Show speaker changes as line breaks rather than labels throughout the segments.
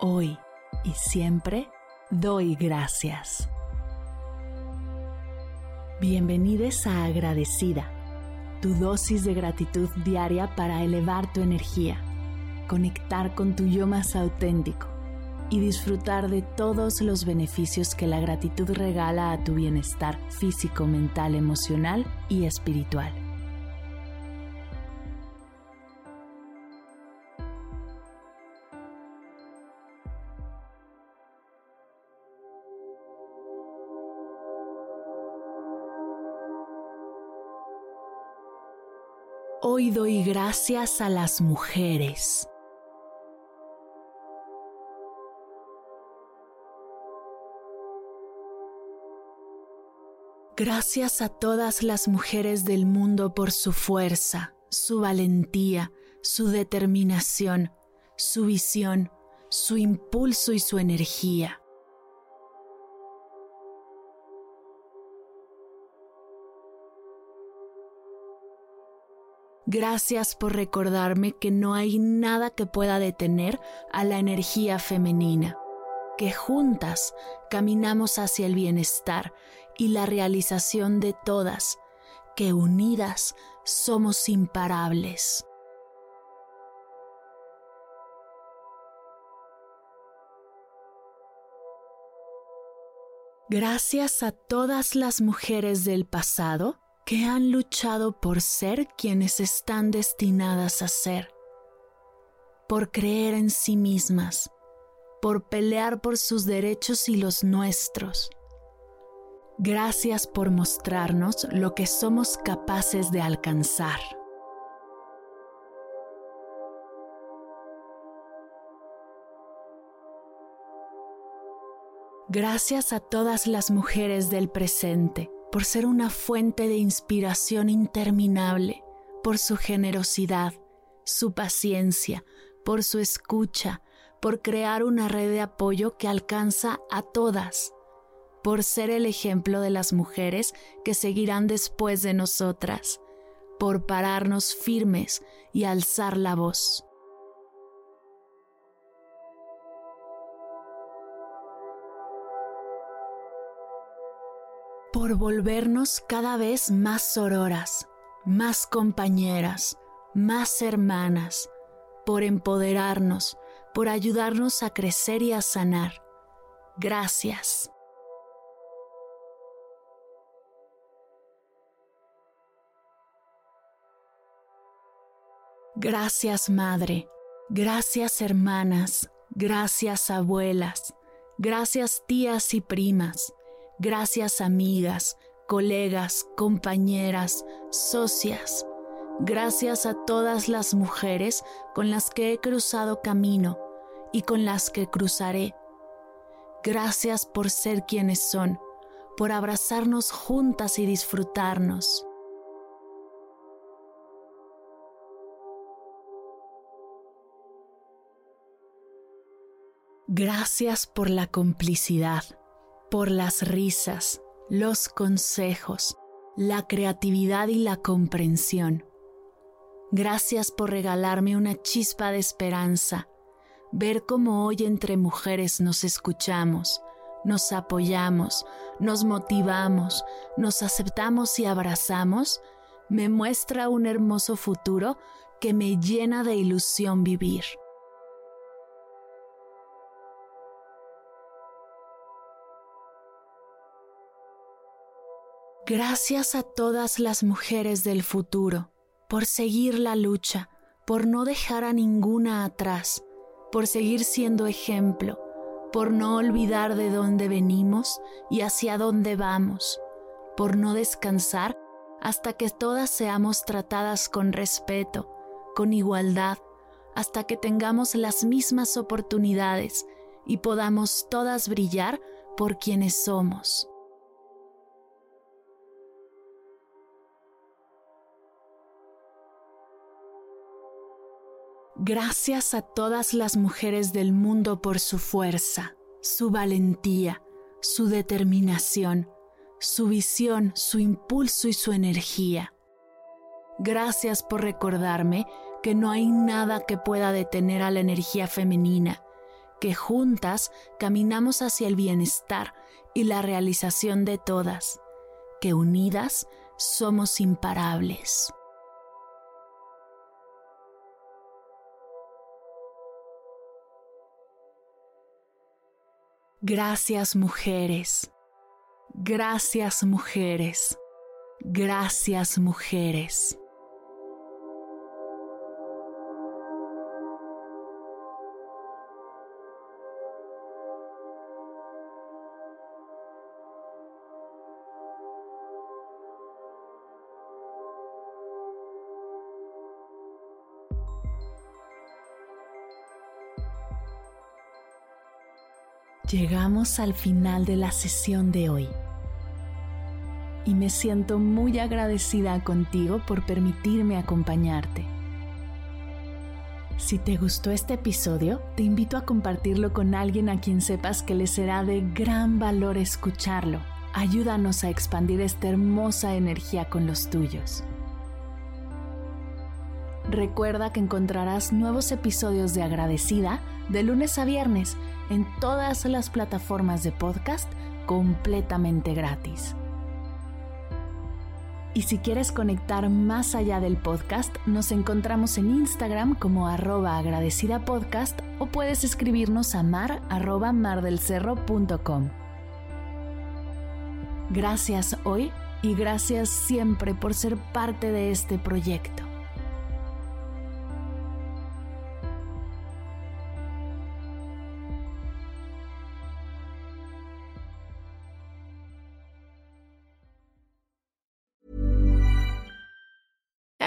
hoy y siempre doy gracias. Bienvenidos a Agradecida, tu dosis de gratitud diaria para elevar tu energía, conectar con tu yo más auténtico y disfrutar de todos los beneficios que la gratitud regala a tu bienestar físico, mental, emocional y espiritual. Hoy doy gracias a las mujeres. Gracias a todas las mujeres del mundo por su fuerza, su valentía, su determinación, su visión, su impulso y su energía. Gracias por recordarme que no hay nada que pueda detener a la energía femenina, que juntas caminamos hacia el bienestar y la realización de todas, que unidas somos imparables. Gracias a todas las mujeres del pasado que han luchado por ser quienes están destinadas a ser, por creer en sí mismas, por pelear por sus derechos y los nuestros. Gracias por mostrarnos lo que somos capaces de alcanzar. Gracias a todas las mujeres del presente por ser una fuente de inspiración interminable, por su generosidad, su paciencia, por su escucha, por crear una red de apoyo que alcanza a todas, por ser el ejemplo de las mujeres que seguirán después de nosotras, por pararnos firmes y alzar la voz. Por volvernos cada vez más sororas, más compañeras, más hermanas, por empoderarnos, por ayudarnos a crecer y a sanar. Gracias. Gracias Madre, gracias hermanas, gracias abuelas, gracias tías y primas Gracias amigas, colegas, compañeras, socias. Gracias a todas las mujeres con las que he cruzado camino y con las que cruzaré. Gracias por ser quienes son, por abrazarnos juntas y disfrutarnos. Gracias por la complicidad por las risas, los consejos, la creatividad y la comprensión. Gracias por regalarme una chispa de esperanza, ver cómo hoy entre mujeres nos escuchamos, nos apoyamos, nos motivamos, nos aceptamos y abrazamos, me muestra un hermoso futuro que me llena de ilusión vivir. Gracias a todas las mujeres del futuro por seguir la lucha, por no dejar a ninguna atrás, por seguir siendo ejemplo, por no olvidar de dónde venimos y hacia dónde vamos, por no descansar hasta que todas seamos tratadas con respeto, con igualdad, hasta que tengamos las mismas oportunidades y podamos todas brillar por quienes somos. Gracias a todas las mujeres del mundo por su fuerza, su valentía, su determinación, su visión, su impulso y su energía. Gracias por recordarme que no hay nada que pueda detener a la energía femenina, que juntas caminamos hacia el bienestar y la realización de todas, que unidas somos imparables. Gracias mujeres, gracias mujeres, gracias mujeres. Llegamos al final de la sesión de hoy y me siento muy agradecida contigo por permitirme acompañarte. Si te gustó este episodio, te invito a compartirlo con alguien a quien sepas que le será de gran valor escucharlo. Ayúdanos a expandir esta hermosa energía con los tuyos. Recuerda que encontrarás nuevos episodios de Agradecida de lunes a viernes en todas las plataformas de podcast completamente gratis. Y si quieres conectar más allá del podcast, nos encontramos en Instagram como arroba agradecida podcast o puedes escribirnos a mar arroba mardelcerro.com. Gracias hoy y gracias siempre por ser parte de este proyecto.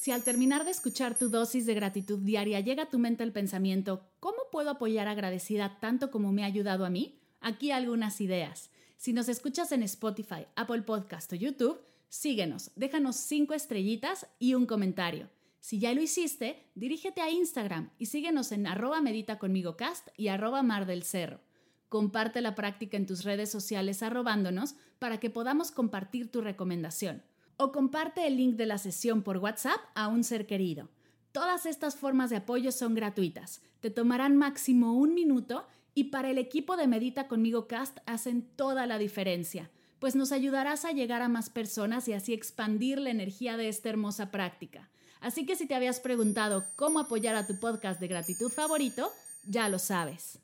Si al terminar de escuchar tu dosis de gratitud diaria llega a tu mente el pensamiento, ¿cómo puedo apoyar agradecida tanto como me ha ayudado a mí? Aquí algunas ideas. Si nos escuchas en Spotify, Apple Podcast o YouTube, síguenos, déjanos cinco estrellitas y un comentario. Si ya lo hiciste, dirígete a Instagram y síguenos en arroba medita conmigo cast y arroba mar del cerro. Comparte la práctica en tus redes sociales arrobándonos para que podamos compartir tu recomendación o comparte el link de la sesión por WhatsApp a un ser querido. Todas estas formas de apoyo son gratuitas, te tomarán máximo un minuto y para el equipo de Medita conmigo Cast hacen toda la diferencia, pues nos ayudarás a llegar a más personas y así expandir la energía de esta hermosa práctica. Así que si te habías preguntado cómo apoyar a tu podcast de gratitud favorito, ya lo sabes.